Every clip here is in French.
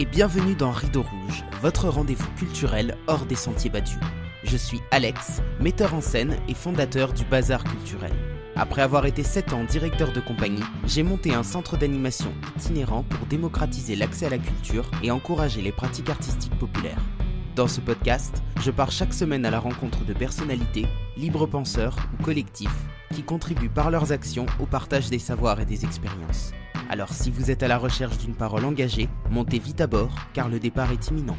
Et bienvenue dans Rideau Rouge, votre rendez-vous culturel hors des sentiers battus. Je suis Alex, metteur en scène et fondateur du Bazar Culturel. Après avoir été 7 ans directeur de compagnie, j'ai monté un centre d'animation itinérant pour démocratiser l'accès à la culture et encourager les pratiques artistiques populaires. Dans ce podcast, je pars chaque semaine à la rencontre de personnalités, libres penseurs ou collectifs qui contribuent par leurs actions au partage des savoirs et des expériences. Alors si vous êtes à la recherche d'une parole engagée, montez vite à bord car le départ est imminent.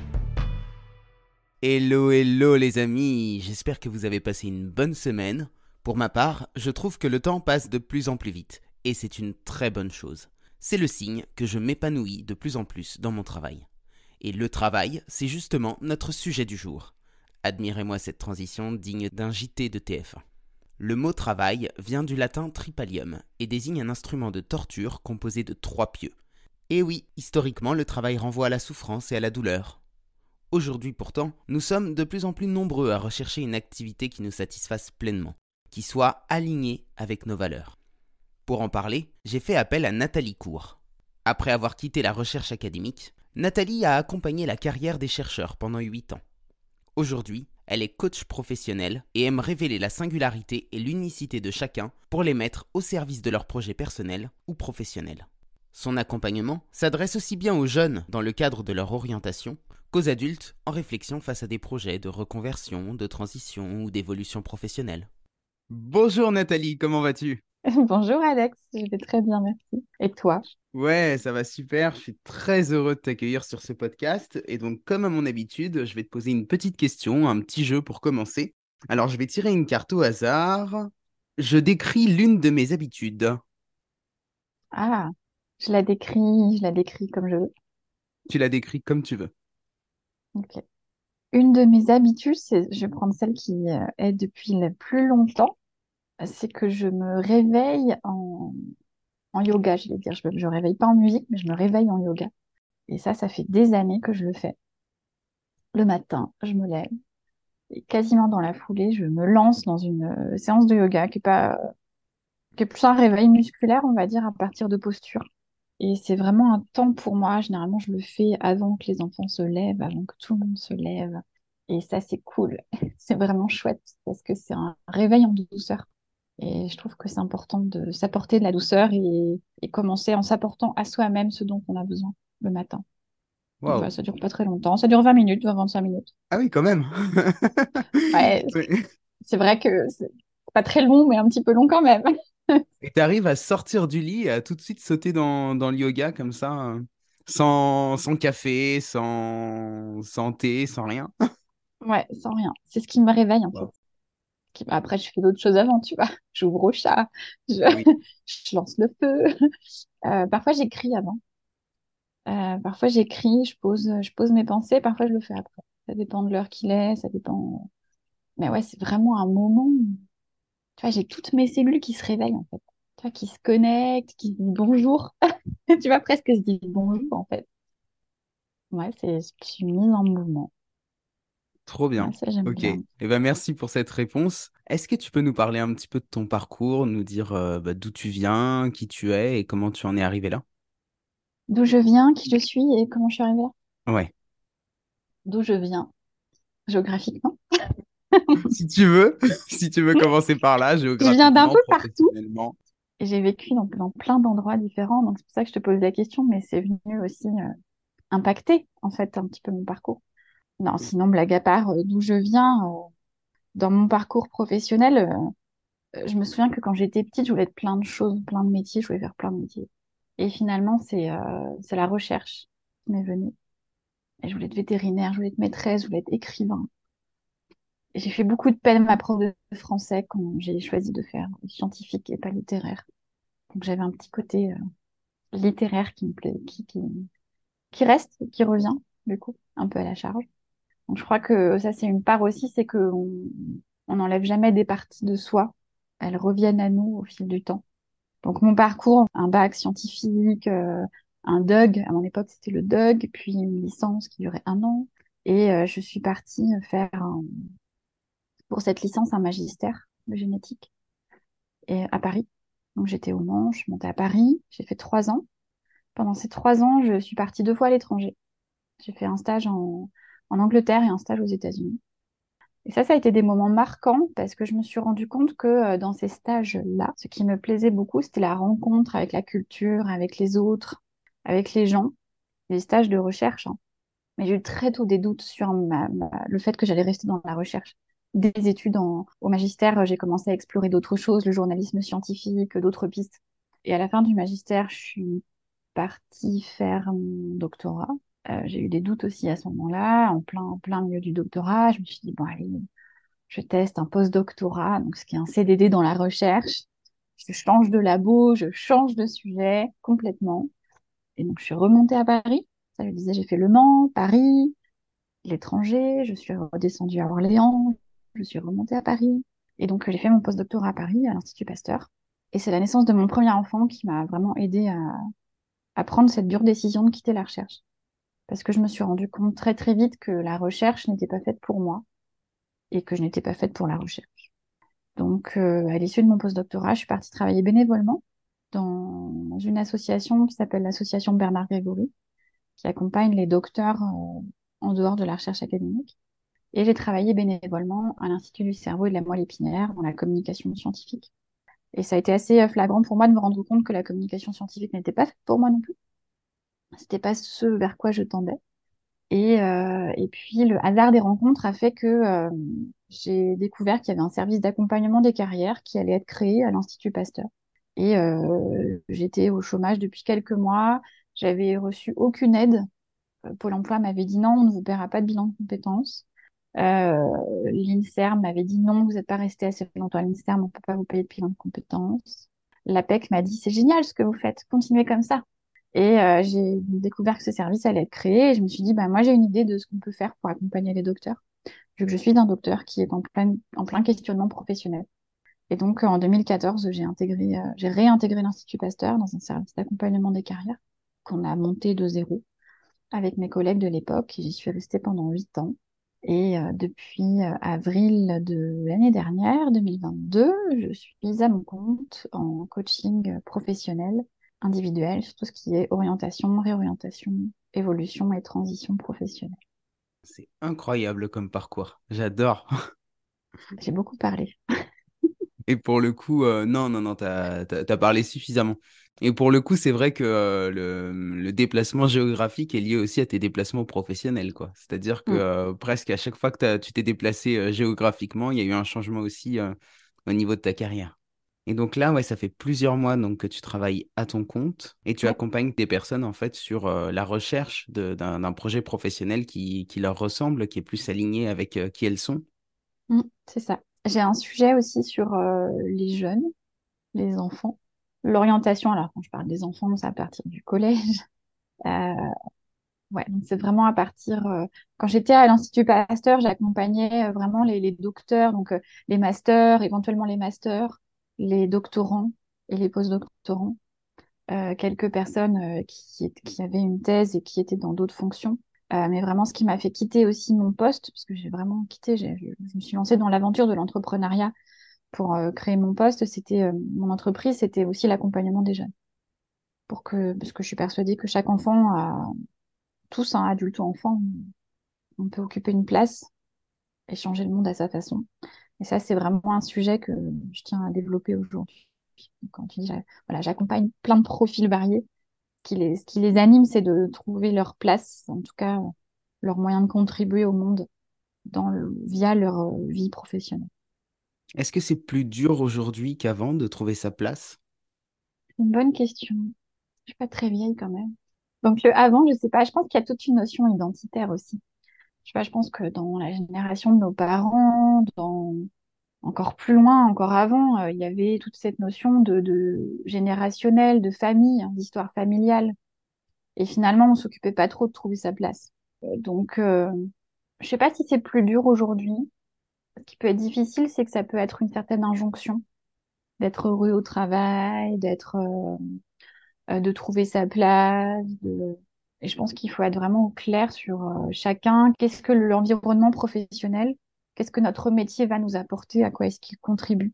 Hello, hello les amis, j'espère que vous avez passé une bonne semaine. Pour ma part, je trouve que le temps passe de plus en plus vite, et c'est une très bonne chose. C'est le signe que je m'épanouis de plus en plus dans mon travail. Et le travail, c'est justement notre sujet du jour. Admirez-moi cette transition digne d'un JT de TF1. Le mot travail vient du latin tripalium et désigne un instrument de torture composé de trois pieux. Et oui, historiquement, le travail renvoie à la souffrance et à la douleur. Aujourd'hui pourtant, nous sommes de plus en plus nombreux à rechercher une activité qui nous satisfasse pleinement, qui soit alignée avec nos valeurs. Pour en parler, j'ai fait appel à Nathalie Cour. Après avoir quitté la recherche académique, Nathalie a accompagné la carrière des chercheurs pendant huit ans. Aujourd'hui, elle est coach professionnelle et aime révéler la singularité et l'unicité de chacun pour les mettre au service de leurs projets personnels ou professionnels. Son accompagnement s'adresse aussi bien aux jeunes dans le cadre de leur orientation qu'aux adultes en réflexion face à des projets de reconversion, de transition ou d'évolution professionnelle. Bonjour Nathalie, comment vas-tu? Bonjour Alex, je vais très bien, merci. Et toi? Ouais, ça va super. Je suis très heureux de t'accueillir sur ce podcast. Et donc, comme à mon habitude, je vais te poser une petite question, un petit jeu pour commencer. Alors, je vais tirer une carte au hasard. Je décris l'une de mes habitudes. Ah, je la décris, je la décris comme je veux. Tu la décris comme tu veux. Ok. Une de mes habitudes, c'est, je vais prendre celle qui euh, est depuis le plus longtemps, c'est que je me réveille en, yoga, je vais dire. Je ne réveille pas en musique, mais je me réveille en yoga. Et ça, ça fait des années que je le fais. Le matin, je me lève. Et quasiment dans la foulée, je me lance dans une euh, séance de yoga qui est pas, qui est plus un réveil musculaire, on va dire, à partir de posture. Et c'est vraiment un temps pour moi. Généralement, je le fais avant que les enfants se lèvent, avant que tout le monde se lève. Et ça, c'est cool. c'est vraiment chouette parce que c'est un réveil en douceur. Et je trouve que c'est important de s'apporter de la douceur et, commencer en s'apportant à soi-même ce dont on a besoin le matin. Ça ne ça dure pas très longtemps. Ça dure 20 minutes, 20-25 minutes. Ah oui, quand même. C'est vrai que c'est pas très long, mais un petit peu long quand même. et tu arrives à sortir du lit et à tout de suite sauter dans, dans le yoga comme ça, hein, sans, sans café, sans, sans thé, sans rien? Ouais, sans rien. C'est ce qui me réveille en fait. Après, je fais d'autres choses avant, tu vois. J'ouvre au chat, je... lance le feu. Euh, parfois, j'écris avant. Euh, parfois, j'écris, je pose, je pose mes pensées. Parfois, je le fais après. Ça dépend de l'heure qu'il est, ça dépend. Mais ouais, c'est vraiment un moment. Tu vois, j'ai toutes mes cellules qui se réveillent, en fait. Tu vois, qui se connectent, qui disent bonjour. tu vois, presque se disent bonjour, en fait. Ouais, c'est, je suis mise en mouvement. Trop bien. ok. Eh ben, merci pour cette réponse. Est-ce que tu peux nous parler un petit peu de ton parcours, nous dire euh, bah, d'où tu viens, qui tu es et comment tu en es arrivé là? D'où je viens, qui je suis et comment je suis arrivée là? Ouais. D'où je viens géographiquement Si tu veux, si tu veux commencer par là, géographiquement. Je viens d'un peu partout. J'ai vécu dans, dans plein d'endroits différents, donc c'est pour ça que je te pose la question, mais c'est venu aussi euh, impacter en fait un petit peu mon parcours. Non, sinon, blague à part, euh, d'où je viens, euh, dans mon parcours professionnel, euh, je me souviens que quand j'étais petite, je voulais être plein de choses, plein de métiers, je voulais faire plein de métiers. Et finalement, c'est c'est la recherche qui m'est venue. Et je voulais être vétérinaire, je voulais être maîtresse, je voulais être écrivain. J'ai fait beaucoup de peine à ma prof de français quand j'ai choisi de faire scientifique et pas littéraire. Donc j'avais un petit côté littéraire qui me plaît, qui, qui, qui reste, qui revient, du coup, un peu à la charge. Je crois que ça, c'est une part aussi, c'est qu'on on n'enlève jamais des parties de soi. Elles reviennent à nous au fil du temps. Donc, mon parcours, un bac scientifique, euh, un DUG, à mon époque, c'était le DUG, puis une licence qui durait un an. Et euh, je suis partie faire, pour cette licence, un magistère de génétique à Paris. Donc, j'étais au Mans, je suis montée à Paris, j'ai fait trois ans Pendant ces trois ans, je suis partie deux fois à l'étranger. J'ai fait un stage en, en Angleterre et un stage aux États-Unis. Et ça, ça a été des moments marquants parce que je me suis rendu compte que euh, dans ces stages-là, ce qui me plaisait beaucoup, c'était la rencontre avec la culture, avec les autres, avec les gens, les stages de recherche. Hein. Mais j'ai eu très tôt des doutes sur le fait que j'allais rester dans la recherche. Des études au magistère, j'ai commencé à explorer d'autres choses, le journalisme scientifique, d'autres pistes. Et à la fin du magistère, je suis partie faire mon doctorat euh, j'ai eu des doutes aussi à ce moment-là, en plein, plein milieu du doctorat. Je me suis dit, bon, allez, je teste un post-doctorat, donc ce qui est un CDD dans la recherche. Je change de labo, je change de sujet complètement. Et donc, je suis remontée à Paris. Ça, je disais, j'ai fait Le Mans, Paris, l'étranger, je suis redescendue à Orléans, je suis remontée à Paris. Et donc, j'ai fait mon post-doctorat à Paris, à l'Institut Pasteur. Et c'est la naissance de mon premier enfant qui m'a vraiment aidé à, à prendre cette dure décision de quitter la recherche parce que je me suis rendu compte très très vite que la recherche n'était pas faite pour moi et que je n'étais pas faite pour la recherche. Donc, euh, à l'issue de mon postdoctorat, je suis partie travailler bénévolement dans une association qui s'appelle l'association Bernard Grégory, qui accompagne les docteurs euh, en dehors de la recherche académique. Et j'ai travaillé bénévolement à l'Institut du cerveau et de la moelle épinière dans la communication scientifique. Et ça a été assez euh, flagrant pour moi de me rendre compte que la communication scientifique n'était pas faite pour moi non plus c'était pas ce vers quoi je tendais. Et, euh, et puis le hasard des rencontres a fait que euh, j'ai découvert qu'il y avait un service d'accompagnement des carrières qui allait être créé à l'Institut Pasteur. Et euh, j'étais au chômage depuis quelques mois. J'avais reçu aucune aide. Pôle emploi m'avait dit non, on ne vous paiera pas de bilan de compétences. L'INSERM m'avait dit non, vous n'êtes pas resté assez longtemps à l'INSERM, on ne peut pas vous payer de bilan de compétences. L'APEC m'a dit c'est génial ce que vous faites, continuez comme ça. Et euh, j'ai découvert que ce service allait être créé et je me suis dit, bah, moi j'ai une idée de ce qu'on peut faire pour accompagner les docteurs, vu que je suis d'un docteur qui est en plein, en plein questionnement professionnel. Et donc en 2014, j'ai intégré, euh, j'ai réintégré l'Institut Pasteur dans un service d'accompagnement des carrières qu'on a monté de zéro avec mes collègues de l'époque. J'y suis restée pendant huit ans. Et euh, depuis avril de l'année dernière, 2022, je suis à mon compte en coaching professionnel individuelle sur tout ce qui est orientation, réorientation, évolution et transition professionnelle. C'est incroyable comme parcours. J'adore. J'ai beaucoup parlé. Et pour le coup, euh, non, non, non, tu as, parlé suffisamment. Et pour le coup, c'est vrai que euh, le, déplacement géographique est lié aussi à tes déplacements professionnels. quoi. C'est-à-dire que mm. euh, presque à chaque fois que tu t'es déplacé géographiquement, il y a eu un changement aussi au niveau de ta carrière. Et donc là, ouais, ça fait plusieurs mois donc, que tu travailles à ton compte et tu accompagnes des personnes en fait sur euh, la recherche d'un projet professionnel qui, qui, leur ressemble, qui est plus aligné avec euh, qui elles sont. Mmh, c'est ça. J'ai un sujet aussi sur euh, les jeunes, les enfants. L'orientation, alors quand je parle des enfants, c'est à partir du collège. ouais, donc c'est vraiment à partir. quand j'étais à l'Institut Pasteur, j'accompagnais vraiment les, les, docteurs, donc les masters, éventuellement les masters les doctorants et les postdoctorants, euh, quelques personnes euh, qui, avaient une thèse et qui étaient dans d'autres fonctions. Euh, mais vraiment, ce qui m'a fait quitter aussi mon poste, parce que j'ai vraiment quitté, je me suis lancée dans l'aventure de l'entrepreneuriat pour créer mon poste, c'était mon entreprise, c'était aussi l'accompagnement des jeunes. Pour que, parce que je suis persuadée que chaque enfant, tous, un adulte ou enfant, on peut occuper une place et changer le monde à sa façon. Et ça, c'est vraiment un sujet que je tiens à développer aujourd'hui. Quand tu dis, voilà, j'accompagne plein de profils variés. Ce qui les, ce qui les anime, c'est de trouver leur place, en tout cas leur moyen de contribuer au monde dans via leur euh, vie professionnelle. Est-ce que c'est plus dur aujourd'hui qu'avant de trouver sa place? C'est une bonne question. Je suis pas très vieille quand même. Donc le avant, je sais pas. Je pense qu'il y a toute une notion identitaire aussi je sais je pense que dans la génération de nos parents, dans encore plus loin, encore avant, euh, il y avait toute cette notion de, de générationnel, de famille, hein, d'histoire familiale. Et finalement, on s'occupait pas trop de trouver sa place. Euh, donc, euh, je sais pas si c'est plus dur aujourd'hui. Ce qui peut être difficile, c'est que ça peut être une certaine injonction d'être heureux au travail, d'être, de trouver sa place, de et je pense qu'il faut être vraiment clair sur euh, chacun. Qu'est-ce que l'environnement professionnel, qu'est-ce que notre métier va nous apporter, à quoi est-ce qu'il contribue?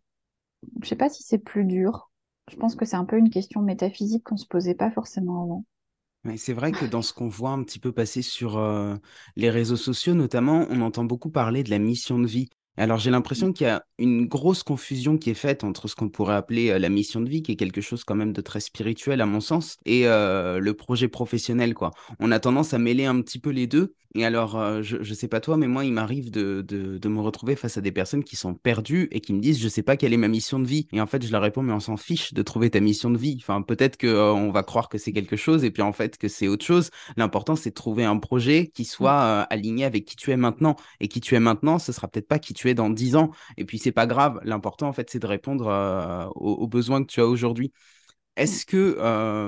Je ne sais pas si c'est plus dur. Je pense que c'est un peu une question métaphysique qu'on se posait pas forcément avant. c'est vrai que dans ce qu'on voit un petit peu passer sur euh, les réseaux sociaux, notamment, on entend beaucoup parler de la mission de vie. Alors j'ai l'impression qu'il y a une grosse confusion qui est faite entre ce qu'on pourrait appeler euh, la mission de vie, qui est quelque chose quand même de très spirituel à mon sens, et euh, le projet professionnel, quoi. On a tendance à mêler un petit peu les deux. Et alors, euh, je, je sais pas toi, mais moi, il m'arrive de, de, de me retrouver face à des personnes qui sont perdues et qui me disent, je sais pas quelle est ma mission de vie. Et en fait, je leur réponds, mais on s'en fiche de trouver ta mission de vie. Enfin, peut-être que on va croire que c'est quelque chose et puis en fait que c'est autre chose. L'important, c'est de trouver un projet qui soit aligné avec qui tu es maintenant. Et qui tu es maintenant, ce sera peut-être pas qui tu es dans dix ans. Et puis, c'est pas grave L'important, en fait, c'est de répondre euh, aux, besoins que tu as aujourd'hui. Est-ce que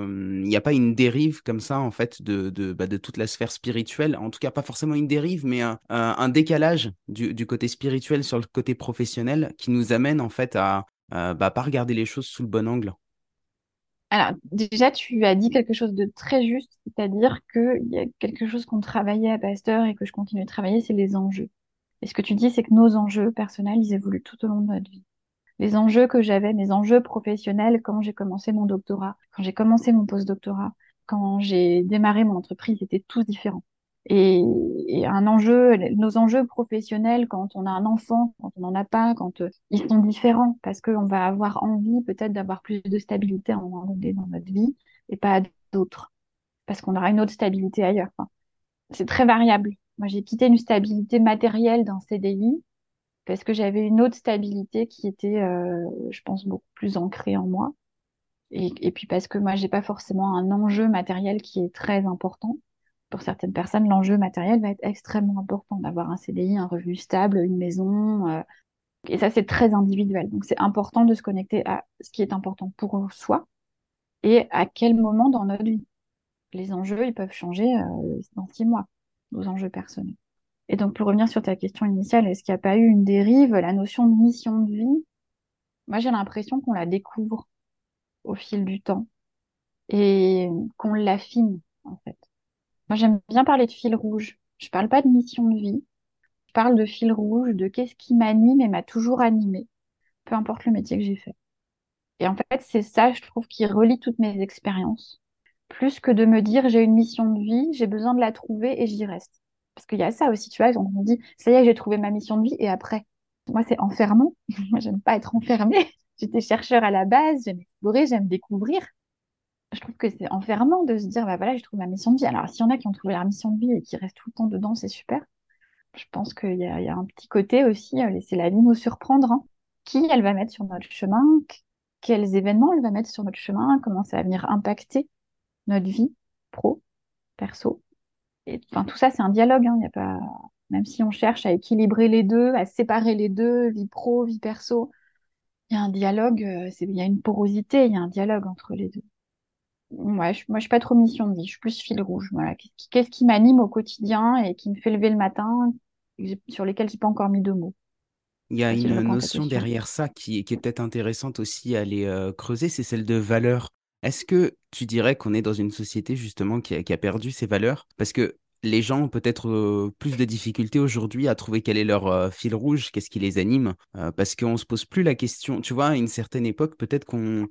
il n'y a pas une dérive comme ça, en fait, de, de, bah, de, toute la sphère spirituelle? En tout cas, pas forcément une dérive, mais un, un décalage du, du, côté spirituel sur le côté professionnel qui nous amène, en fait, à ne bah, pas regarder les choses sous le bon angle? Alors, déjà, tu as dit quelque chose de très juste, c'est-à-dire qu'il y a quelque chose qu'on travaillait à Pasteur et que je continue de travailler, c'est les enjeux. Et ce que tu dis, c'est que nos enjeux personnels, ils évoluent tout au long de notre vie. Les enjeux que j'avais, mes enjeux professionnels quand j'ai commencé mon doctorat, quand j'ai commencé mon post-doctorat, quand j'ai démarré mon entreprise, étaient tous différents. Et, un enjeu, nos enjeux professionnels quand on a un enfant, quand on n'en a pas, quand euh, ils sont différents parce qu'on va avoir envie peut-être d'avoir plus de stabilité en donné dans notre vie et pas d'autres parce qu'on aura une autre stabilité ailleurs. c'est très variable. Moi, j'ai quitté une stabilité matérielle d'un CDI parce que j'avais une autre stabilité qui était, euh, je pense, beaucoup plus ancrée en moi. Et, puis parce que moi, j'ai pas forcément un enjeu matériel qui est très important. Pour certaines personnes, l'enjeu matériel va être extrêmement important d'avoir un CDI, un revenu stable, une maison. Euh, et ça, c'est très individuel. Donc, c'est important de se connecter à ce qui est important pour soi et à quel moment dans notre vie. Les enjeux, ils peuvent changer euh, dans six mois nos enjeux personnels. Et donc, pour revenir sur ta question initiale, est-ce qu'il n'y a pas eu une dérive La notion de mission de vie, moi, j'ai l'impression qu'on la découvre au fil du temps et qu'on l'affine, en fait. Moi, j'aime bien parler de fil rouge. Je parle pas de mission de vie. Je parle de fil rouge, de qu'est-ce qui m'anime et m'a toujours animé, peu importe le métier que j'ai fait. Et en fait, c'est ça, je trouve, qui relie toutes mes expériences plus que de me dire j'ai une mission de vie, j'ai besoin de la trouver et j'y reste. Parce qu'il y a ça aussi, tu vois, on dit ça y est, j'ai trouvé ma mission de vie et après. Moi, c'est enfermant. Moi, j'aime pas être enfermée. J'étais chercheur à la base, j'aime explorer, j'aime découvrir. Je trouve que c'est enfermant de se dire bah voilà, j'ai trouvé ma mission de vie. Alors, s'il y en a qui ont trouvé leur mission de vie et qui restent tout le temps dedans, c'est super. Je pense qu'il y, y, a un petit côté aussi, euh, laisser la vie nous surprendre. Hein. Qui elle va mettre sur notre chemin? Quels événements elle va mettre sur notre chemin? Comment ça va venir impacter notre vie pro, perso? Et enfin, tout ça, c'est un dialogue. Hein. Y a pas... Même si on cherche à équilibrer les deux, à séparer les deux, vie pro, vie perso, il y a un dialogue, euh, il y a une porosité, il y a un dialogue entre les deux. Ouais, je, moi, je suis pas trop mission de vie, je suis plus fil rouge. Voilà. Qu'est-ce qui, m'anime au quotidien et qui me fait lever le matin, sur lesquels j'ai pas encore mis de mots. Il y a une notion derrière ça qui, qui est peut-être intéressante aussi à aller euh, creuser, c'est celle de valeur. Est-ce que tu dirais qu'on est dans une société justement qui a, perdu ses valeurs? Parce que les gens ont peut-être euh, plus de difficultés aujourd'hui à trouver quel est leur euh, fil rouge, qu'est-ce qui les anime, euh, parce qu'on se pose plus la question. Tu vois, à une certaine époque, peut-être qu'on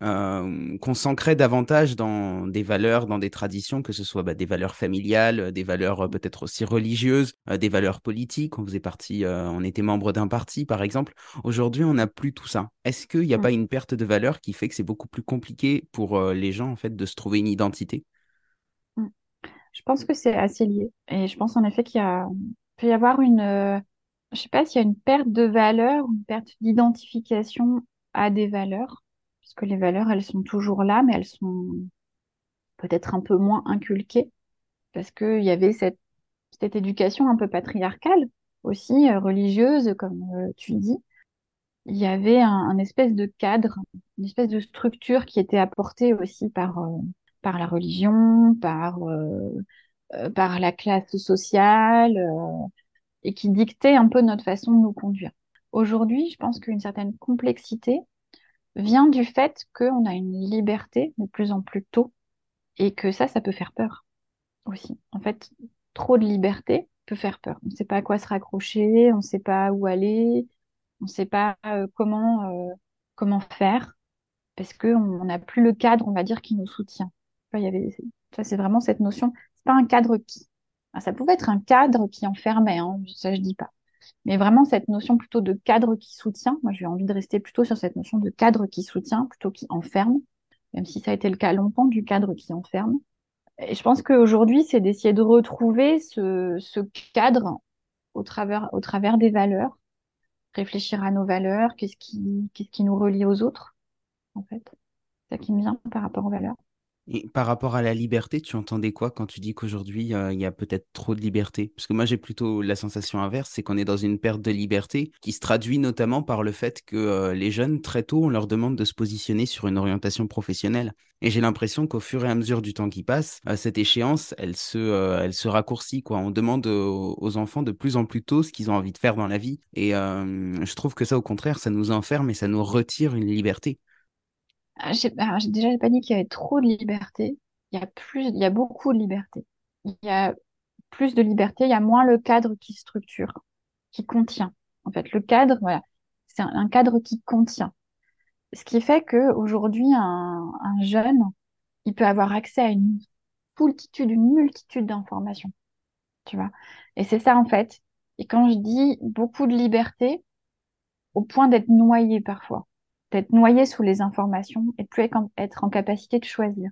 qu'on s'ancrait davantage dans des valeurs, dans des traditions, que ce soit bah, des valeurs familiales, des valeurs peut-être aussi religieuses, des valeurs politiques. On faisait partie, on était membre d'un parti, par exemple. Aujourd'hui, on n'a plus tout ça. Est-ce qu'il n'y a pas une perte de valeur qui fait que c'est beaucoup plus compliqué pour les gens en fait de se trouver une identité? Je pense que c'est assez lié. Et je pense en effet qu'il a, peut y avoir une, euh, je sais pas s'il y a une perte de valeur, une perte d'identification à des valeurs, puisque les valeurs, elles sont toujours là, mais elles sont peut-être un peu moins inculquées, parce qu'il y avait cette, cette éducation un peu patriarcale, aussi euh, religieuse, comme euh, tu dis. Il y avait un, espèce de cadre, une espèce de structure qui était apportée aussi par, par la religion, par, euh, euh, la classe sociale, euh, et qui dictait un peu notre façon de nous conduire. Aujourd'hui, je pense qu'une certaine complexité vient du fait qu'on a une liberté de plus en plus tôt, et que ça, ça peut faire peur aussi. En fait, trop de liberté peut faire peur. On ne sait pas à quoi se raccrocher, on ne sait pas où aller, on ne sait pas comment, comment faire, parce qu'on n'a plus le cadre, on va dire, qui nous soutient il y avait c'est vraiment cette notion. C'est pas un cadre qui. ça pouvait être un cadre qui enfermait, hein, ça je dis pas. Mais vraiment cette notion plutôt de cadre qui soutient. Moi, j'ai envie de rester plutôt sur cette notion de cadre qui soutient plutôt qui enferme, même si ça a été le cas longtemps du cadre qui enferme. Et je pense qu'aujourd'hui, c'est d'essayer de retrouver ce, ce cadre au travers, au travers des valeurs, réfléchir à nos valeurs, qu'est-ce qui, qu'est-ce qui nous relie aux autres, en fait. C'est ça qui me vient par rapport aux valeurs. Et par rapport à la liberté, tu entendais quoi quand tu dis qu'aujourd'hui, euh, il y a peut-être trop de liberté? Parce que moi, j'ai plutôt la sensation inverse, c'est qu'on est dans une perte de liberté qui se traduit notamment par le fait que euh, les jeunes, très tôt, on leur demande de se positionner sur une orientation professionnelle. Et j'ai l'impression qu'au fur et à mesure du temps qui passe, euh, cette échéance, elle se, elle se raccourcit. Quoi. On demande aux, enfants de plus en plus tôt ce qu'ils ont envie de faire dans la vie. Et je trouve que ça, au contraire, ça nous enferme et ça nous retire une liberté. Ah, j'ai, alors, j'ai- déjà, pas dit qu'il y avait trop de liberté. Il y a plus, il y a beaucoup de liberté. Il y a plus de liberté, il y a moins le cadre qui structure, qui contient. En fait, le cadre, voilà, c'est un, un cadre qui contient. Ce qui fait que aujourd'hui, un, un jeune, il peut avoir accès à une multitude, une multitude d'informations, tu vois? Et c'est ça, en fait. Et quand je dis beaucoup de liberté, au point d'être noyé parfois d'être noyé sous les informations et de plus être en capacité de choisir.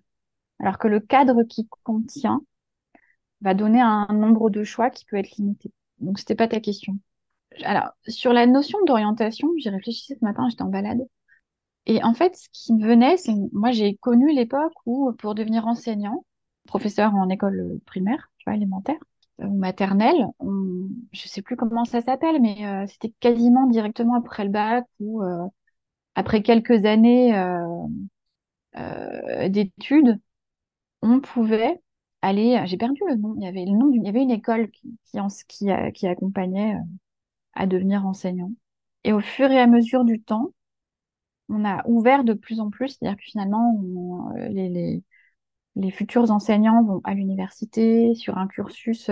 Alors que le cadre qui contient va donner un nombre de choix qui peut être limité. Donc, c'était pas ta question. Alors, sur la notion d'orientation, j'y réfléchissais ce matin, j'étais en balade. Et en fait, ce qui me venait, c'est moi, j'ai connu l'époque où, pour devenir enseignant, professeur en école primaire, tu vois, élémentaire, ou maternelle, on, je sais plus comment ça s'appelle, mais euh, c'était quasiment directement après le bac ou euh, après quelques années euh, euh, d'études, on pouvait aller, j'ai perdu le nom, il y avait le nom il y avait une école qui, qui, qui, accompagnait euh, à devenir enseignant. Et au fur et à mesure du temps, on a ouvert de plus en plus, c'est-à-dire que finalement, les, les, les, futurs enseignants vont à l'université sur un cursus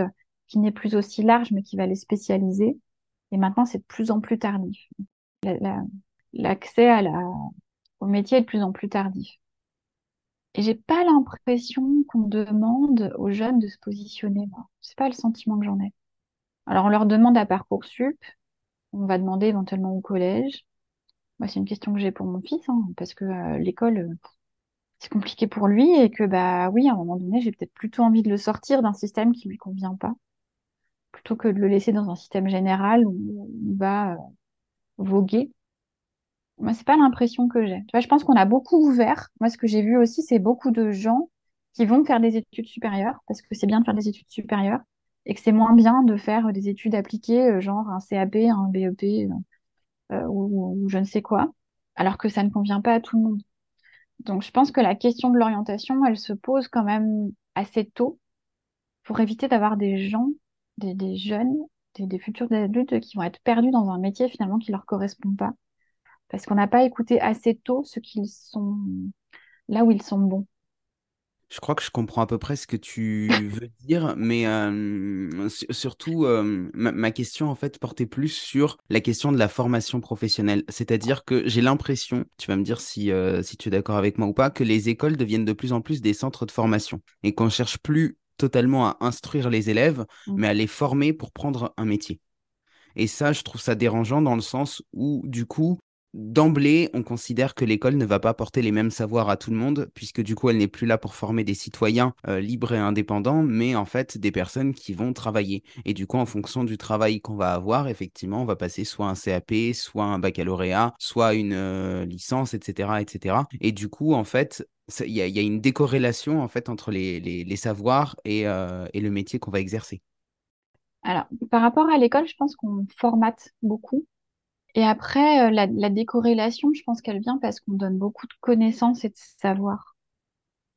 qui n'est plus aussi large, mais qui va les spécialiser. Et maintenant, c'est de plus en plus tardif. L'accès au métier est de plus en plus tardif. Et j'ai pas l'impression qu'on demande aux jeunes de se positionner. C'est pas le sentiment que j'en ai. Alors on leur demande à Parcoursup, on va demander éventuellement au collège. Moi, c'est une question que j'ai pour mon fils, hein, parce que euh, l'école, euh, c'est compliqué pour lui et que bah oui, à un moment donné, j'ai peut-être plutôt envie de le sortir d'un système qui lui convient pas, plutôt que de le laisser dans un système général où il va euh, voguer. Moi, c'est pas l'impression que j'ai. Tu vois, je pense qu'on a beaucoup ouvert. Moi, ce que j'ai vu aussi, c'est beaucoup de gens qui vont faire des études supérieures parce que c'est bien de faire des études supérieures et que c'est moins bien de faire des études appliquées, euh, genre un CAP, un BEP euh, euh, ou, je ne sais quoi, alors que ça ne convient pas à tout le monde. Donc, je pense que la question de l'orientation, elle se pose quand même assez tôt pour éviter d'avoir des gens, des, jeunes, des, des futurs adultes qui vont être perdus dans un métier finalement qui leur correspond pas parce qu'on n'a pas écouté assez tôt ce qu'ils sont là où ils sont bons. Je crois que je comprends à peu près ce que tu veux dire, mais euh, surtout, euh, ma, question en fait portait plus sur la question de la formation professionnelle. C'est-à-dire que j'ai l'impression, tu vas me dire si, euh, si tu es d'accord avec moi ou pas, que les écoles deviennent de plus en plus des centres de formation et qu'on cherche plus totalement à instruire les élèves, mmh. mais à les former pour prendre un métier. Et ça, je trouve ça dérangeant dans le sens où, du coup, D'emblée, on considère que l'école ne va pas porter les mêmes savoirs à tout le monde, puisque du coup, elle n'est plus là pour former des citoyens euh, libres et indépendants, mais en fait des personnes qui vont travailler. Et du coup, en fonction du travail qu'on va avoir, effectivement, on va passer soit un CAP, soit un baccalauréat, soit une euh, licence, etc., etc. Et du coup, en fait, il y, a une décorrélation en fait entre les, savoirs et, euh, et le métier qu'on va exercer. Alors, par rapport à l'école, je pense qu'on formate beaucoup et après, euh, la, la décorrélation, je pense qu'elle vient parce qu'on donne beaucoup de connaissances et de savoir,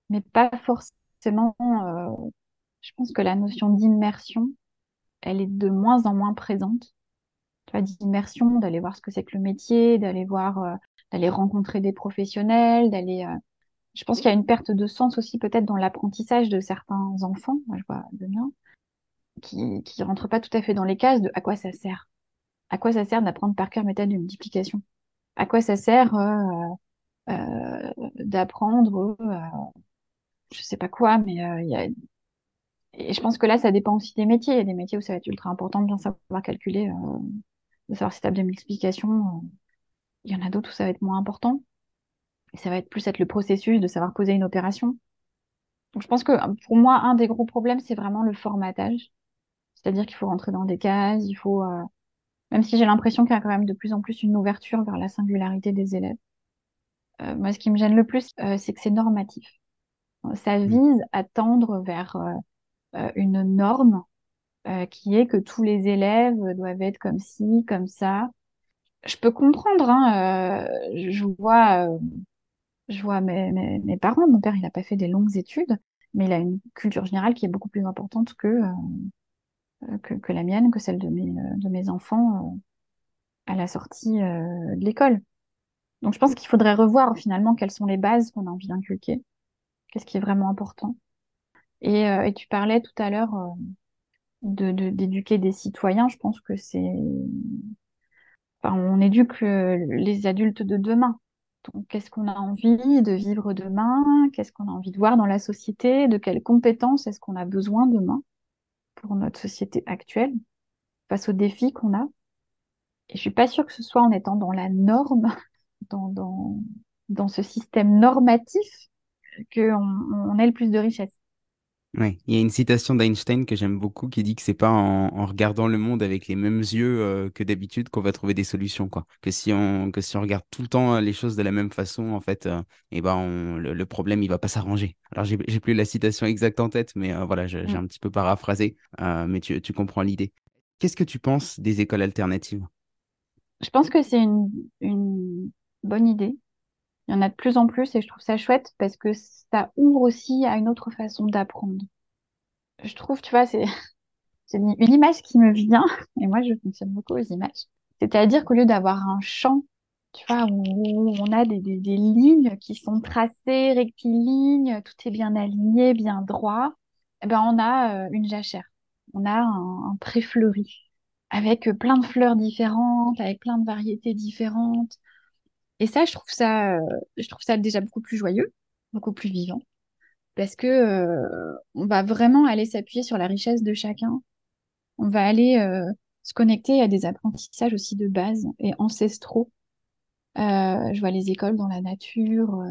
mais pas forcément. Euh, je pense que la notion d'immersion, elle est de moins en moins présente. Tu vois, d'immersion, d'aller voir ce que c'est que le métier, d'aller voir, euh, d'aller rencontrer des professionnels, d'aller. Je pense qu'il y a une perte de sens aussi peut-être dans l'apprentissage de certains enfants. Moi, je vois le mien, qui qui rentrent pas tout à fait dans les cases de à quoi ça sert à quoi ça sert d'apprendre par cœur méthode de multiplication? À quoi ça sert euh, euh, d'apprendre je sais pas quoi, mais il y a et je pense que là, ça dépend aussi des métiers. Il y a des métiers où ça va être ultra important de bien savoir calculer, euh, de savoir si table de multiplication. Euh. Il y en a d'autres où ça va être moins important. Et ça va être plus être le processus de savoir poser une opération. Donc je pense que pour moi, un des gros problèmes, c'est vraiment le formatage. C'est-à-dire qu'il faut rentrer dans des cases, il faut, euh, même si j'ai l'impression qu'il y a quand même de plus en plus une ouverture vers la singularité des élèves. moi, ce qui me gêne le plus, c'est que c'est normatif. Ça vise à tendre vers euh, une norme euh, qui est que tous les élèves doivent être comme ci, comme ça. Je peux comprendre, hein, euh, je vois, je vois mes, mes, parents. Mon père, il n'a pas fait des longues études, mais il a une culture générale qui est beaucoup plus importante que, que, que, la mienne, que celle de mes, mes enfants à la sortie de l'école. Donc je pense qu'il faudrait revoir finalement quelles sont les bases qu'on a envie d'inculquer, qu'est-ce qui est vraiment important. Et, euh, tu parlais tout à l'heure euh, d'éduquer des citoyens. Je pense que c'est, enfin, on éduque euh, les adultes de demain. Donc, qu'est-ce qu'on a envie de vivre demain? Qu'est-ce qu'on a envie de voir dans la société? De quelles compétences est-ce qu'on a besoin demain? Notre société actuelle face aux défis qu'on a Et je suis pas sûre que ce soit en étant dans la norme, dans ce système normatif, qu'on on ait le plus de richesse. Il y a une citation d'Einstein que j'aime beaucoup qui dit que c'est pas en, regardant le monde avec les mêmes yeux euh, que d'habitude qu'on va trouver des solutions, quoi. Que si on que si on regarde tout le temps euh, les choses de la même façon, en fait, euh, eh ben le, problème il va pas s'arranger. Alors j'ai j'ai plus la citation exacte en tête, mais voilà, j'ai mm. un petit peu paraphrasé, mais tu tu comprends l'idée. Qu'est-ce que tu penses des écoles alternatives? Je pense que c'est une, une bonne idée. Il y en a de plus en plus et je trouve ça chouette parce que ça ouvre aussi à une autre façon d'apprendre. Je trouve, tu vois, c'est une image qui me vient et moi je fonctionne beaucoup aux images. C'est-à-dire qu'au lieu d'avoir un champ, tu vois, où on a des, des, lignes qui sont tracées, rectilignes, tout est bien aligné, bien droit, eh ben on a euh, une jachère, on a un, un pré fleuri avec plein de fleurs différentes, avec plein de variétés différentes. Et ça, je trouve ça, euh, je trouve ça déjà beaucoup plus joyeux, beaucoup plus vivant, parce que euh, on va vraiment aller s'appuyer sur la richesse de chacun. On va aller euh, se connecter à des apprentissages aussi de base et ancestraux. je vois les écoles dans la nature,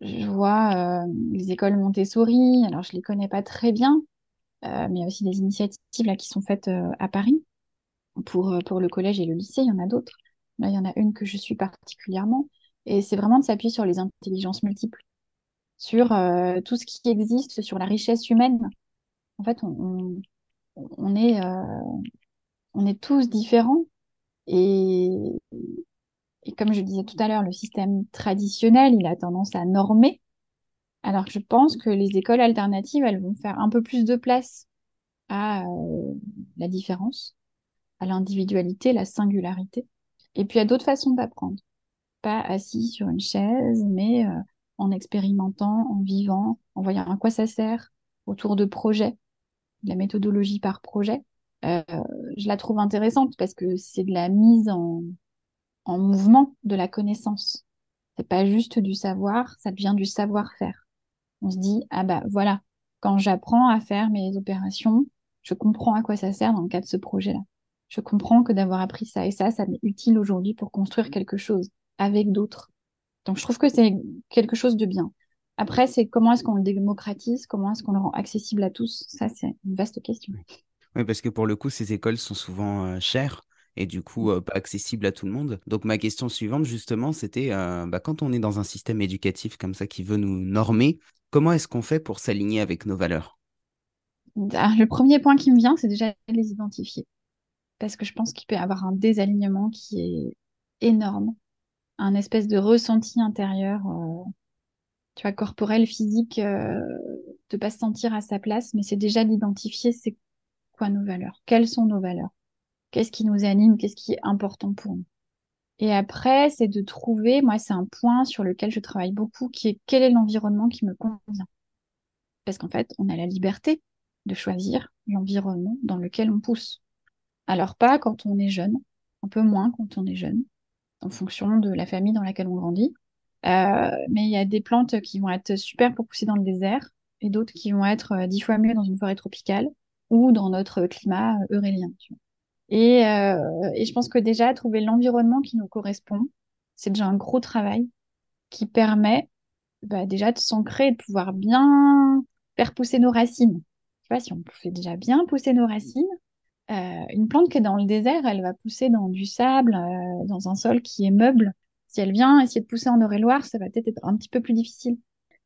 je vois les écoles Montessori. Alors, je les connais pas très bien, mais il y a aussi des initiatives là qui sont faites à Paris pour pour le collège et le lycée. Il y en a d'autres. Là, il y en a une que je suis particulièrement. Et c'est vraiment de s'appuyer sur les intelligences multiples, sur euh, tout ce qui existe, sur la richesse humaine. En fait, on, on, est, euh, on est tous différents. Et, et comme je disais tout à l'heure, le système traditionnel, il a tendance à normer. Alors je pense que les écoles alternatives, elles vont faire un peu plus de place à euh, la différence, à l'individualité, la singularité. Et puis, il y a d'autres façons d'apprendre. Pas assis sur une chaise, mais euh, en expérimentant, en vivant, en voyant à quoi ça sert, autour de projets, de la méthodologie par projet. Euh, je la trouve intéressante parce que c'est de la mise en, en mouvement de la connaissance. C'est pas juste du savoir, ça devient du savoir-faire. On se dit, ah bah voilà, quand j'apprends à faire mes opérations, je comprends à quoi ça sert dans le cas de ce projet-là je comprends que d'avoir appris ça et ça, ça m'est utile aujourd'hui pour construire quelque chose avec d'autres. Donc je trouve que c'est quelque chose de bien. Après, c'est comment est-ce qu'on le démocratise, comment est-ce qu'on le rend accessible à tous? Ça, c'est une vaste question. Oui, parce que pour le coup, ces écoles sont souvent euh, chères et du coup euh, pas accessibles à tout le monde. Donc ma question suivante, justement, c'était euh, bah, quand on est dans un système éducatif comme ça qui veut nous normer, comment est-ce qu'on fait pour s'aligner avec nos valeurs? Ah, Le premier point qui me vient, c'est déjà les identifier parce que je pense qu'il peut y avoir un désalignement qui est énorme, un espèce de ressenti intérieur, euh, tu vois, corporel, physique, euh, de pas se sentir à sa place, mais c'est déjà d'identifier c'est quoi nos valeurs, quelles sont nos valeurs, qu'est-ce qui nous anime, qu'est-ce qui est important pour nous. Et après, c'est de trouver, moi, c'est un point sur lequel je travaille beaucoup, qui est quel est l'environnement qui me convient. Parce qu'en fait, on a la liberté de choisir l'environnement dans lequel on pousse. Alors pas quand on est jeune, un peu moins quand on est jeune, en fonction de la famille dans laquelle on grandit. mais il y a des plantes qui vont être super pour pousser dans le désert et d'autres qui vont être dix fois mieux dans une forêt tropicale ou dans notre climat eurélien. Et, je pense que déjà, trouver l'environnement qui nous correspond, c'est déjà un gros travail qui permet bah, déjà de s'ancrer et de pouvoir bien faire pousser nos racines. Tu vois, si on fait déjà bien pousser nos racines, euh, une plante qui est dans le désert, elle va pousser dans du sable, euh, dans un sol qui est meuble. Si elle vient essayer de pousser en Eure-et-Loire, ça va peut-être être un petit peu plus difficile.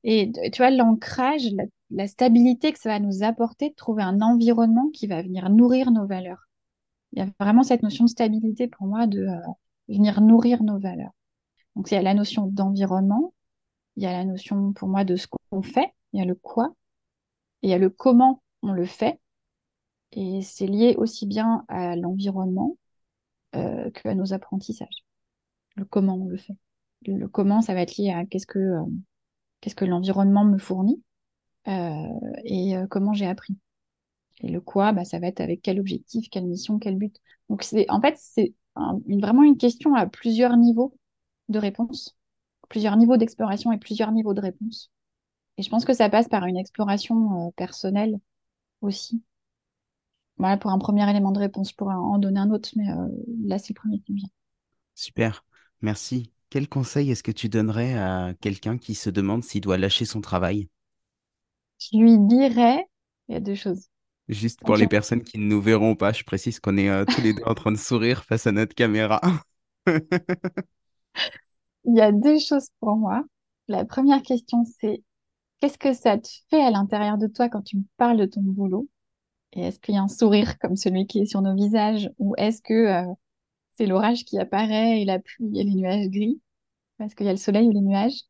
Et tu vois, l'ancrage, la, stabilité que ça va nous apporter, de trouver un environnement qui va venir nourrir nos valeurs. Il y a vraiment cette notion de stabilité pour moi, de euh, venir nourrir nos valeurs. Donc, il y a la notion d'environnement, il y a la notion pour moi de ce qu'on fait, il y a le quoi, et il y a le comment on le fait. Et c'est lié aussi bien à l'environnement euh, qu'à nos apprentissages. Le comment on le fait. Le, comment, ça va être lié à qu'est-ce que, euh, qu'est-ce que l'environnement me fournit euh, et euh, comment j'ai appris. Et le quoi, bah, ça va être avec quel objectif, quelle mission, quel but. Donc c'est, en fait, c'est vraiment une question à plusieurs niveaux de réponse plusieurs niveaux d'exploration et plusieurs niveaux de réponse. Et je pense que ça passe par une exploration personnelle aussi. Voilà pour un premier élément de réponse. Je pourrais en donner un autre, mais euh, là, c'est le premier qui me vient. Super, merci. Quel conseil est-ce que tu donnerais à quelqu'un qui se demande s'il doit lâcher son travail? Je lui dirais, il y a deux choses. Juste pour les personnes qui ne nous verront pas, je précise qu'on est euh, tous les deux en train de sourire face à notre caméra. Il y a deux choses pour moi. La première question, c'est qu'est-ce que ça te fait à l'intérieur de toi quand tu me parles de ton boulot? Et est-ce qu'il y a un sourire comme celui qui est sur nos visages? Ou est-ce que euh, c'est l'orage qui apparaît et la pluie et les nuages gris? Est-ce qu'il y a le soleil ou les nuages?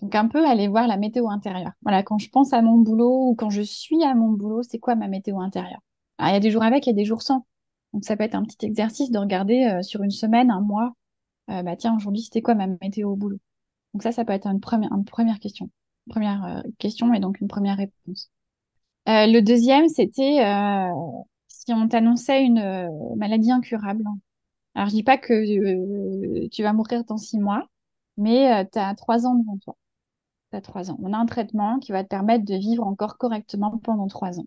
Donc un peu aller voir la météo intérieure. Voilà, quand je pense à mon boulot ou quand je suis à mon boulot, c'est quoi ma météo intérieure? Alors, il y a des jours avec, il y a des jours sans. Donc ça peut être un petit exercice de regarder euh, sur une semaine, un mois, euh, bah tiens, aujourd'hui, c'était quoi ma météo au boulot? Donc ça, ça peut être une première, une première question. première euh, question et donc une première réponse. Euh, le deuxième, c'était si on t'annonçait une maladie incurable. Alors, je dis pas que tu vas mourir dans six mois, mais tu as trois ans devant toi. Tu as trois ans. On a un traitement qui va te permettre de vivre encore correctement pendant trois ans.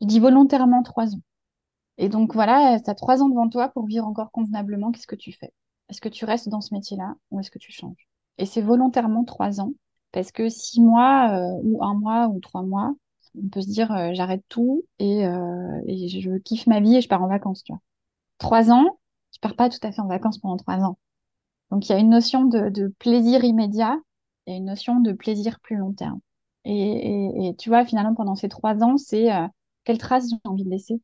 Je dis volontairement trois ans. Et donc voilà, tu as trois ans devant toi pour vivre encore convenablement. Qu'est-ce que tu fais? Est-ce que tu restes dans ce métier-là ou est-ce que tu changes? Et c'est volontairement trois ans, parce que six mois euh, ou un mois ou trois mois, on peut se dire euh, j'arrête tout et, euh, et, je kiffe ma vie et je pars en vacances. Trois ans, je pars pas tout à fait en vacances pendant trois ans. Donc il y a une notion de, plaisir immédiat et une notion de plaisir plus long terme. Et, tu vois, finalement, pendant ces trois ans, c'est quelle trace j'ai envie de laisser?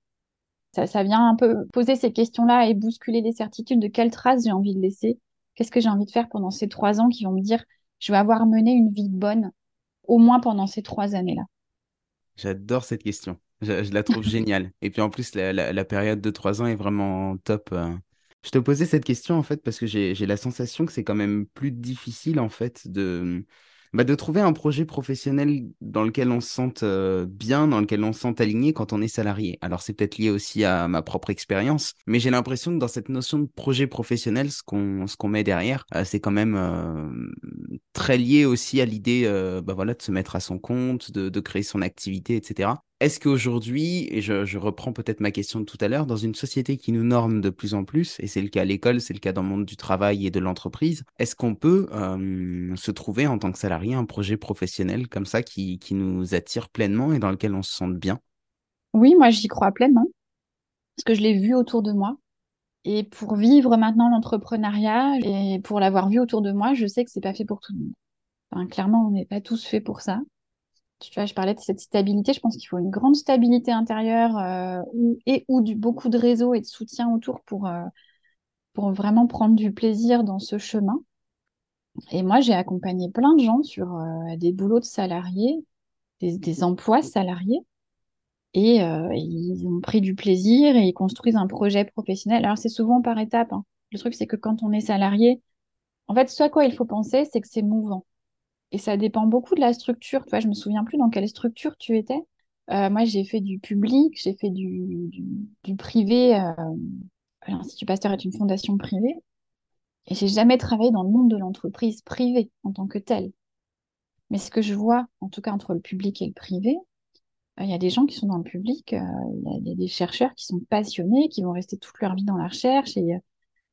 Ça, vient un peu poser ces questions-là et bousculer les certitudes de quelle trace j'ai envie de laisser? Qu'est-ce que j'ai envie de faire pendant ces trois ans qui vont me dire je vais avoir mené une vie bonne, au moins pendant ces trois années-là? J'adore cette question. Je, la trouve géniale. Et puis en plus, la, période de trois ans est vraiment top. Euh. Je te posais cette question en fait parce que j'ai la sensation que c'est quand même plus difficile en fait de bah, de trouver un projet professionnel dans lequel on se sente euh, bien, dans lequel on se sente aligné quand on est salarié. Alors c'est peut-être lié aussi à ma propre expérience, mais j'ai l'impression que dans cette notion de projet professionnel, ce qu'on ce qu'on met derrière, euh, c'est quand même euh, très lié aussi à l'idée bah, voilà, de se mettre à son compte, de, de créer son activité, etc. Est-ce qu'aujourd'hui, et je, reprends peut-être ma question de tout à l'heure, dans une société qui nous norme de plus en plus, et c'est le cas à l'école, c'est le cas dans le monde du travail et de l'entreprise, est-ce qu'on peut se trouver en tant que salarié un projet professionnel comme ça qui, nous attire pleinement et dans lequel on se sente bien? Oui, moi j'y crois pleinement, parce que je l'ai vu autour de moi. Et pour vivre maintenant l'entrepreneuriat et pour l'avoir vu autour de moi, je sais que c'est pas fait pour tout le monde. Clairement, on n'est pas tous faits pour ça tu vois, je parlais de cette stabilité. Je pense qu'il faut une grande stabilité intérieure euh, et ou du, beaucoup de réseaux et de soutien autour pour, euh, pour vraiment prendre du plaisir dans ce chemin. Et moi, j'ai accompagné plein de gens sur euh, des boulots de salariés, des, emplois salariés. Et, ils ont pris du plaisir et ils construisent un projet professionnel. Alors, c'est souvent par étapes. Hein. Le truc, c'est que quand on est salarié, en fait, ce à quoi il faut penser, c'est que c'est mouvant. Et ça dépend beaucoup de la structure. Tu vois, je me souviens plus dans quelle structure tu étais. Euh, moi, j'ai fait du public, j'ai fait du, privé. Euh, L'Institut Pasteur est une fondation privée. Et j'ai jamais travaillé dans le monde de l'entreprise privée en tant que telle. Mais ce que je vois, en tout cas entre le public et le privé, euh, il y a des gens qui sont dans le public, il y, a des chercheurs qui sont passionnés, qui vont rester toute leur vie dans la recherche et,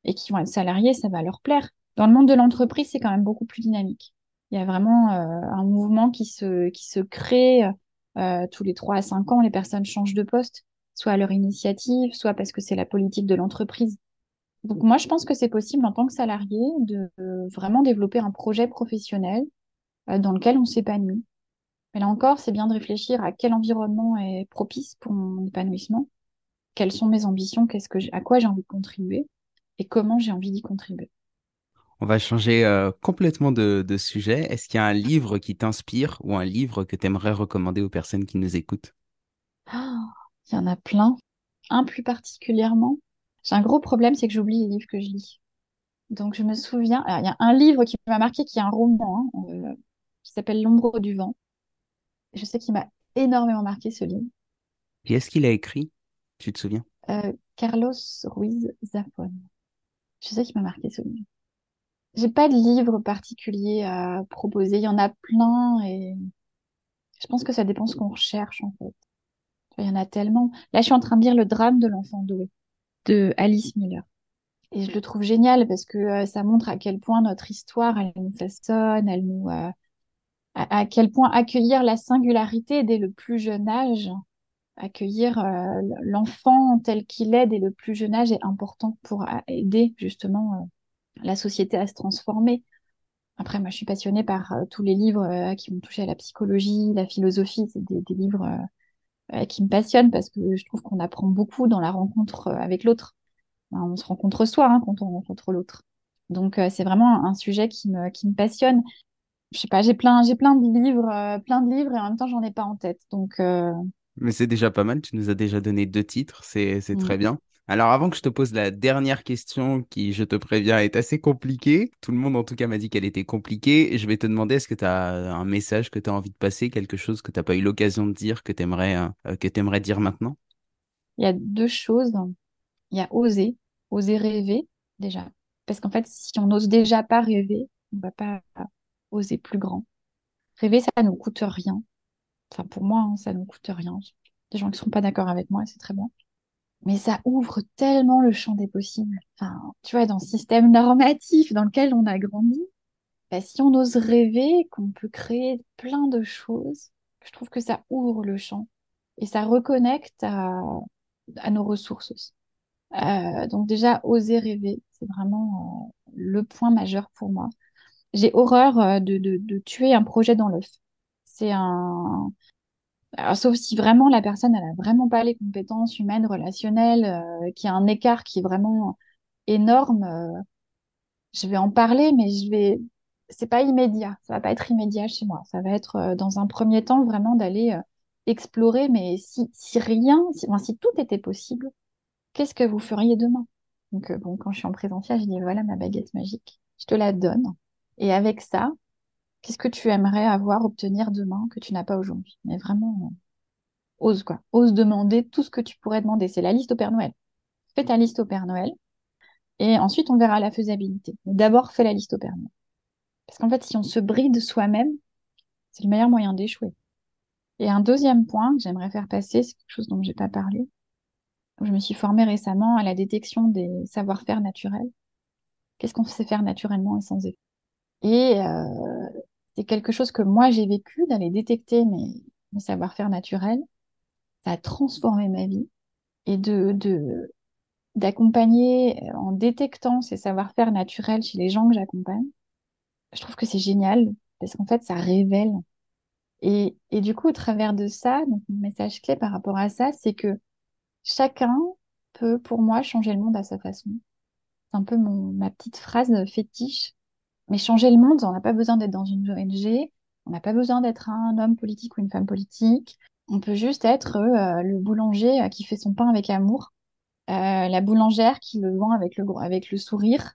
et qui vont être salariés, ça va leur plaire. Dans le monde de l'entreprise, c'est quand même beaucoup plus dynamique. Il y a vraiment un mouvement qui se, qui se crée tous les trois à cinq ans. Les personnes changent de poste, soit à leur initiative, soit parce que c'est la politique de l'entreprise. Donc moi, je pense que c'est possible en tant que salarié de vraiment développer un projet professionnel euh, dans lequel on s'épanouit. Mais là encore, c'est bien de réfléchir à quel environnement est propice pour mon épanouissement, quelles sont mes ambitions, qu'est-ce que à quoi j'ai envie de contribuer et comment j'ai envie d'y contribuer. On va changer euh, complètement de, de sujet. Est-ce qu'il y a un livre qui t'inspire ou un livre que tu aimerais recommander aux personnes qui nous écoutent? Ah, Il y en a plein. Un plus particulièrement, j'ai un gros problème, c'est que j'oublie les livres que je lis. Donc, je me souviens, il y a un livre qui m'a marqué, qui est un roman, hein, euh, qui s'appelle L'ombre du vent. Je sais qu'il m'a énormément marqué ce livre. Qui est-ce qu'il a écrit? Tu te souviens? Euh, Carlos Ruiz Zafón. Je sais qu'il m'a marqué ce livre. J'ai pas de livre particulier à proposer. Il y en a plein et je pense que ça dépend ce qu'on recherche en fait. Il y en a tellement. Là, je suis en train de lire Le drame de l'enfant doué de Alice Miller. Et je le trouve génial parce que euh, ça montre à quel point notre histoire, elle nous façonne, elle nous, euh, à, quel point accueillir la singularité dès le plus jeune âge, accueillir euh, l'enfant tel qu'il est dès le plus jeune âge est important pour aider justement la société à se transformer. Après, moi, je suis passionnée par tous les livres qui m'ont touché à la psychologie, la philosophie. C'est des, des, livres qui me passionnent parce que je trouve qu'on apprend beaucoup dans la rencontre avec l'autre on se rencontre soi hein, quand on rencontre l'autre. Donc euh, c'est vraiment un sujet qui me, qui me passionne. Je sais pas, j'ai plein, j'ai plein de livres, euh, plein de livres et en même temps j'en ai pas en tête. Donc euh, mais c'est déjà pas mal. Tu nous as déjà donné deux titres, c'est c'est très mm. bien. Alors avant que je te pose la dernière question qui, je te préviens, est assez compliquée, tout le monde en tout cas m'a dit qu'elle était compliquée, je vais te demander est-ce que tu as un message que tu as envie de passer, quelque chose que tu n'as pas eu l'occasion de dire, que tu aimerais, que aimerais dire maintenant? Il y a deux choses. Il y a oser oser rêver déjà. Parce qu'en fait, si on n'ose déjà pas rêver, on va pas oser plus grand. Rêver, ça ne nous coûte rien. Enfin, pour moi, hein, ça ne nous coûte rien. Des gens qui ne seront pas d'accord avec moi, c'est très bien. Mais ça ouvre tellement le champ des possibles. Enfin, tu vois, dans ce système normatif dans lequel on a grandi, bah, si on ose rêver, qu'on peut créer plein de choses, je trouve que ça ouvre le champ et ça reconnecte à, nos ressources. Euh, donc déjà, oser rêver, c'est vraiment euh, le point majeur pour moi. J'ai horreur euh, de, de, de, tuer un projet dans l'œuf. C'est un... Sauf si vraiment la personne, elle a vraiment pas les compétences humaines, relationnelles, euh, qui a un écart qui est vraiment énorme, je vais en parler, mais je vais... C'est pas immédiat, ça va pas être immédiat chez moi. Ça va être dans un premier temps vraiment d'aller explorer, mais si, si rien, si, enfin, si tout était possible, qu'est-ce que vous feriez demain? Donc, euh, bon, quand je suis en présentiel, je dis, voilà ma baguette magique, je te la donne. Et avec ça, qu'est-ce que tu aimerais avoir, obtenir demain que tu n'as pas aujourd'hui? Mais vraiment, euh, ose quoi. Ose demander tout ce que tu pourrais demander. C'est la liste au Père Noël. Fais ta liste au Père Noël. Et ensuite, on verra la faisabilité. D'abord, fais la liste au Père Noël. Parce qu'en fait, si on se bride soi-même, c'est le meilleur moyen d'échouer. Et un deuxième point que j'aimerais faire passer, c'est quelque chose dont j'ai pas parlé, je me suis formée récemment à la détection des savoir-faire naturels. Qu'est-ce qu'on sait faire naturellement et sans effet? Et euh, c'est quelque chose que moi j'ai vécu d'aller détecter mes, savoir-faire naturels. Ça a transformé ma vie et de, de d'accompagner en détectant ces savoir-faire naturels chez les gens que j'accompagne. Je trouve que c'est génial parce qu'en fait ça révèle. Et, et du coup, au travers de ça, mon message clé par rapport à ça, c'est que chacun peut, pour moi, changer le monde à sa façon. C'est un peu mon, ma petite phrase fétiche. Mais changer le monde, on n'a pas besoin d'être dans une ONG, on n'a pas besoin d'être un homme politique ou une femme politique. On peut juste être euh, le boulanger euh, qui fait son pain avec amour, euh, la boulangère qui le vend avec le, sourire.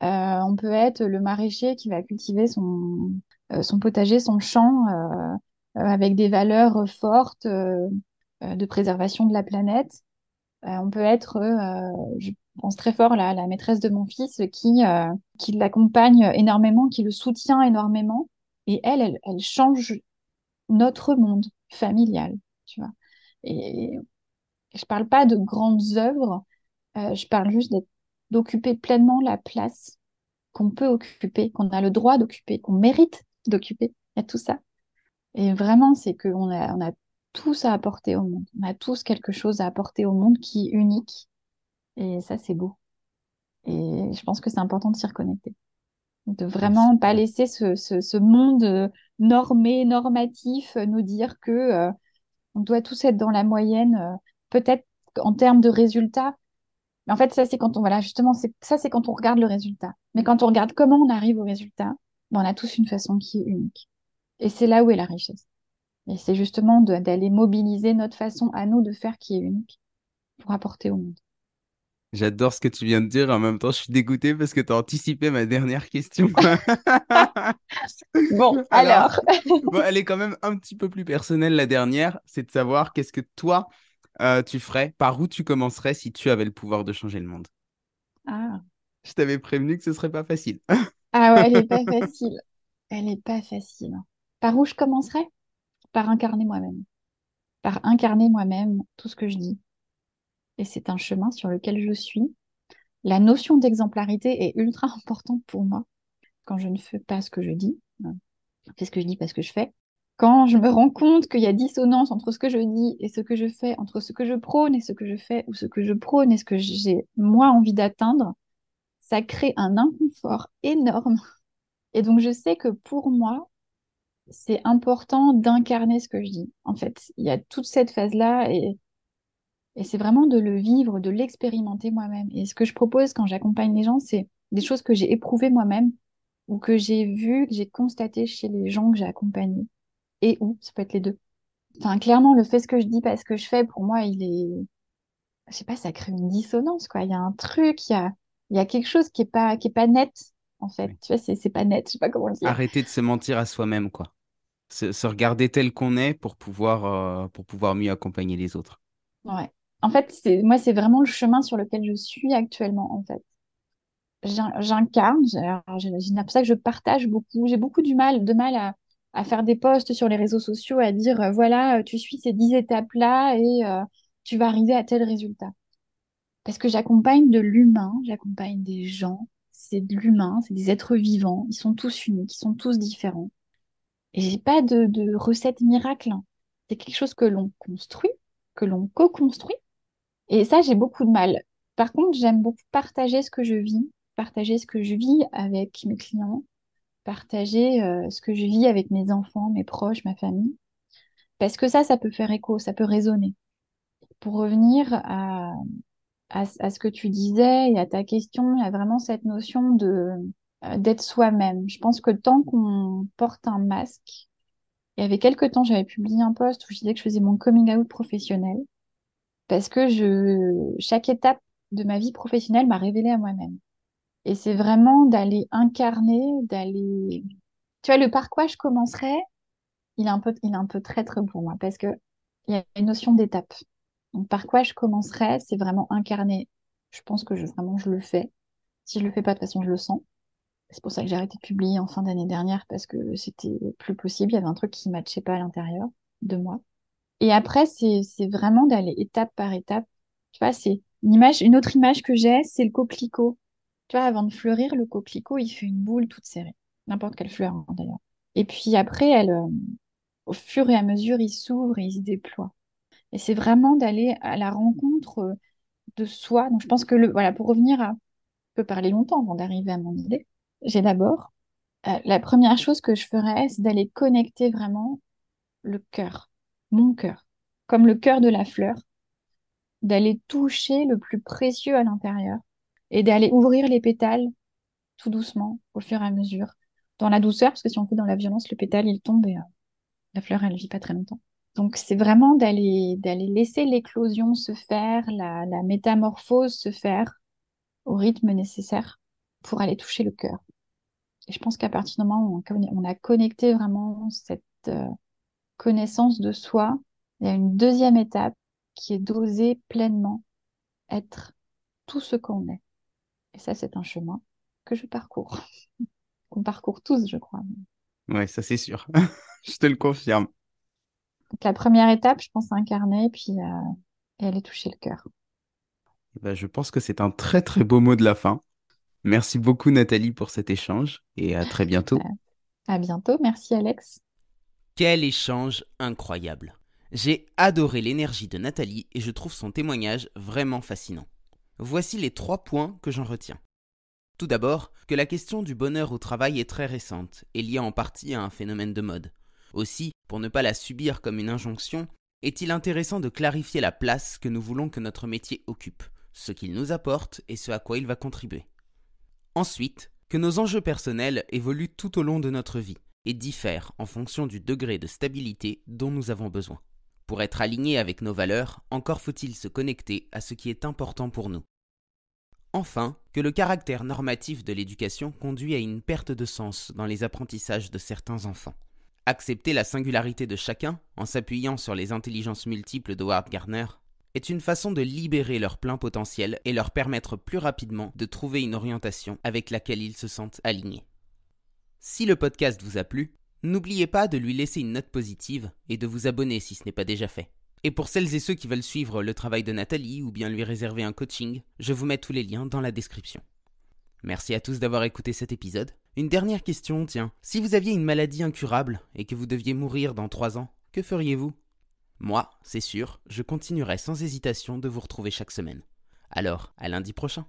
on peut être le maraîcher qui va cultiver son, potager, son champ avec des valeurs fortes de préservation de la planète. On peut être, pense très fort là, la maîtresse de mon fils qui, euh, qui l'accompagne énormément, qui le soutient énormément. Et elle, elle, elle change notre monde familial, tu vois. Et, je parle pas de grandes œuvres, euh, je parle juste d'occuper pleinement la place qu'on peut occuper, qu'on a le droit d'occuper, qu'on mérite d'occuper. Il y a tout ça. Et vraiment, c'est qu'on a, on a tous à apporter au monde. On a tous quelque chose à apporter au monde qui est unique. Et ça, c'est beau. Et je pense que c'est important de s'y reconnecter. De vraiment pas laisser ce, ce, ce, monde normé, normatif, nous dire que euh, on doit tous être dans la moyenne, euh, peut-être en termes de résultats. Mais en fait, ça, c'est quand on, voilà, justement, ça, c'est quand on regarde le résultat. Mais quand on regarde comment on arrive au résultat, ben, on a tous une façon qui est unique. Et c'est là où est la richesse. Et c'est justement d'aller mobiliser notre façon à nous de faire qui est unique pour apporter au monde. J'adore ce que tu viens de dire. En même temps, je suis dégoûté parce que tu as anticipé ma dernière question. bon, alors. elle est quand même un petit peu plus personnelle, la dernière. C'est de savoir qu'est-ce que toi, euh, tu ferais, par où tu commencerais si tu avais le pouvoir de changer le monde. Ah. Je t'avais prévenu que ce serait pas facile. ah ouais, elle est pas facile. Elle est pas facile. Par où je commencerais? Par incarner moi-même. Par incarner moi-même tout ce que je dis. Et c'est un chemin sur lequel je suis. La notion d'exemplarité est ultra importante pour moi quand je ne fais pas ce que je dis. Je fais ce que je dis parce que je fais. Quand je me rends compte qu'il y a dissonance entre ce que je dis et ce que je fais, entre ce que je prône et ce que je fais, ou ce que je prône et ce que j'ai moi envie d'atteindre, ça crée un inconfort énorme. Et donc je sais que pour moi, c'est important d'incarner ce que je dis. En fait, il y a toute cette phase-là et, et c'est vraiment de le vivre, de l'expérimenter moi-même. Et ce que je propose quand j'accompagne les gens, c'est des choses que j'ai éprouvées moi-même ou que j'ai vues, que j'ai constatées chez les gens que j'ai accompagnés. Et où, ça peut être les deux. Enfin, clairement, le fait ce que je dis pas ce que je fais, pour moi, il est, je sais pas, ça crée une dissonance, quoi. Il y a un truc, il y a, il y a quelque chose qui est pas, qui est pas net, en fait. Tu vois, c'est, c'est pas net, je sais pas comment le dire. Arrêter de se mentir à soi-même, quoi se, regarder tel qu'on est pour pouvoir, euh, pour pouvoir mieux accompagner les autres. Ouais. En fait, moi, c'est vraiment le chemin sur lequel je suis actuellement, en fait. J'incarne, c'est pour ça que je partage beaucoup. J'ai beaucoup du mal, de mal à, faire des posts sur les réseaux sociaux, à dire, euh, voilà, euh, tu suis ces dix étapes-là et tu vas arriver à tel résultat. Parce que j'accompagne de l'humain, j'accompagne des gens, c'est de l'humain, c'est des êtres vivants, ils sont tous uniques, ils sont tous différents. Et j'ai pas de, de recette miracle. Hein. C'est quelque chose que l'on construit, que l'on co-construit. Et ça, j'ai beaucoup de mal. Par contre, j'aime beaucoup partager ce que je vis, partager ce que je vis avec mes clients, partager euh, ce que je vis avec mes enfants, mes proches, ma famille. Parce que ça, ça peut faire écho, ça peut résonner. Pour revenir à, ce que tu disais et à ta question, il y a vraiment cette notion de euh, d'être soi-même. Je pense que tant qu'on porte un masque, il y avait quelques temps, j'avais publié un post où je disais que je faisais mon coming out professionnel parce que chaque étape de ma vie professionnelle m'a révélé à moi-même. Et c'est vraiment d'aller incarner, d'aller, tu vois, le par quoi je commencerai, il est un peu, il est un peu pour moi parce que il y a une notion d'étape. Donc, par quoi je commencerai, c'est vraiment incarner. Je pense que je, vraiment, je le fais. Si je le fais pas, de toute façon, je le sens. C'est pour ça que j'ai arrêté de publier en fin d'année dernière parce que c'était plus possible. Il y avait un truc qui ne matchait pas à l'intérieur de moi. Et après, c'est, vraiment d'aller étape par étape. Tu vois, c'est une image, une autre image que j'ai, c'est le coquelicot. Tu vois, avant de fleurir, le coquelicot, il fait une boule toute serrée. N'importe quelle fleur, hein, d'ailleurs. Et puis après, euh, au fur et à mesure, il s'ouvre et il se déploie. Et c'est vraiment d'aller à la rencontre euh, de soi. Donc, je pense que le, voilà, pour revenir à, je peux parler longtemps avant d'arriver à mon idée j'ai d'abord, euh, la première chose que je ferais, c'est d'aller connecter vraiment le cœur, mon cœur, comme le cœur de la fleur, d'aller toucher le plus précieux à l'intérieur et d'aller ouvrir les pétales tout doucement, au fur et à mesure, dans la douceur, parce que si on fait dans la violence, le pétale, il tombe et euh, la fleur, elle vit pas très longtemps. Donc, c'est vraiment d'aller d'aller laisser l'éclosion se faire, la, métamorphose se faire au rythme nécessaire pour aller toucher le cœur. Et je pense qu'à partir du moment où on a connecté vraiment cette euh, connaissance de soi, il y a une deuxième étape qui est d'oser pleinement être tout ce qu'on est. Et ça, c'est un chemin que je parcours. Qu'on parcourt tous, je crois. Ouais, ça c'est sûr. je te le confirme. Donc, la première étape, je pense, incarner, puis euh, et aller toucher le cœur. Eh ben, je pense que c'est un très très beau mot de la fin. Merci beaucoup Nathalie pour cet échange et à très bientôt. à bientôt, merci Alex. Quel échange incroyable. J'ai adoré l'énergie de Nathalie et je trouve son témoignage vraiment fascinant. Voici les trois points que j'en retiens. Tout d'abord, que la question du bonheur au travail est très récente et liée en partie à un phénomène de mode. Aussi, pour ne pas la subir comme une injonction, est-il intéressant de clarifier la place que nous voulons que notre métier occupe, ce qu'il nous apporte et ce à quoi il va contribuer. Ensuite, que nos enjeux personnels évoluent tout au long de notre vie et diffèrent en fonction du degré de stabilité dont nous avons besoin. Pour être alignés avec nos valeurs, encore faut-il se connecter à ce qui est important pour nous. Enfin, que le caractère normatif de l'éducation conduit à une perte de sens dans les apprentissages de certains enfants. Accepter la singularité de chacun, en s'appuyant sur les intelligences multiples de Howard Gardner, est une façon de libérer leur plein potentiel et leur permettre plus rapidement de trouver une orientation avec laquelle ils se sentent alignés. Si le podcast vous a plu, n'oubliez pas de lui laisser une note positive et de vous abonner si ce n'est pas déjà fait. Et pour celles et ceux qui veulent suivre le travail de Nathalie ou bien lui réserver un coaching, je vous mets tous les liens dans la description. Merci à tous d'avoir écouté cet épisode. Une dernière question, tiens. Si vous aviez une maladie incurable et que vous deviez mourir dans trois ans, que feriez-vous? Moi, c'est sûr, je continuerai sans hésitation de vous retrouver chaque semaine. Alors, à lundi prochain.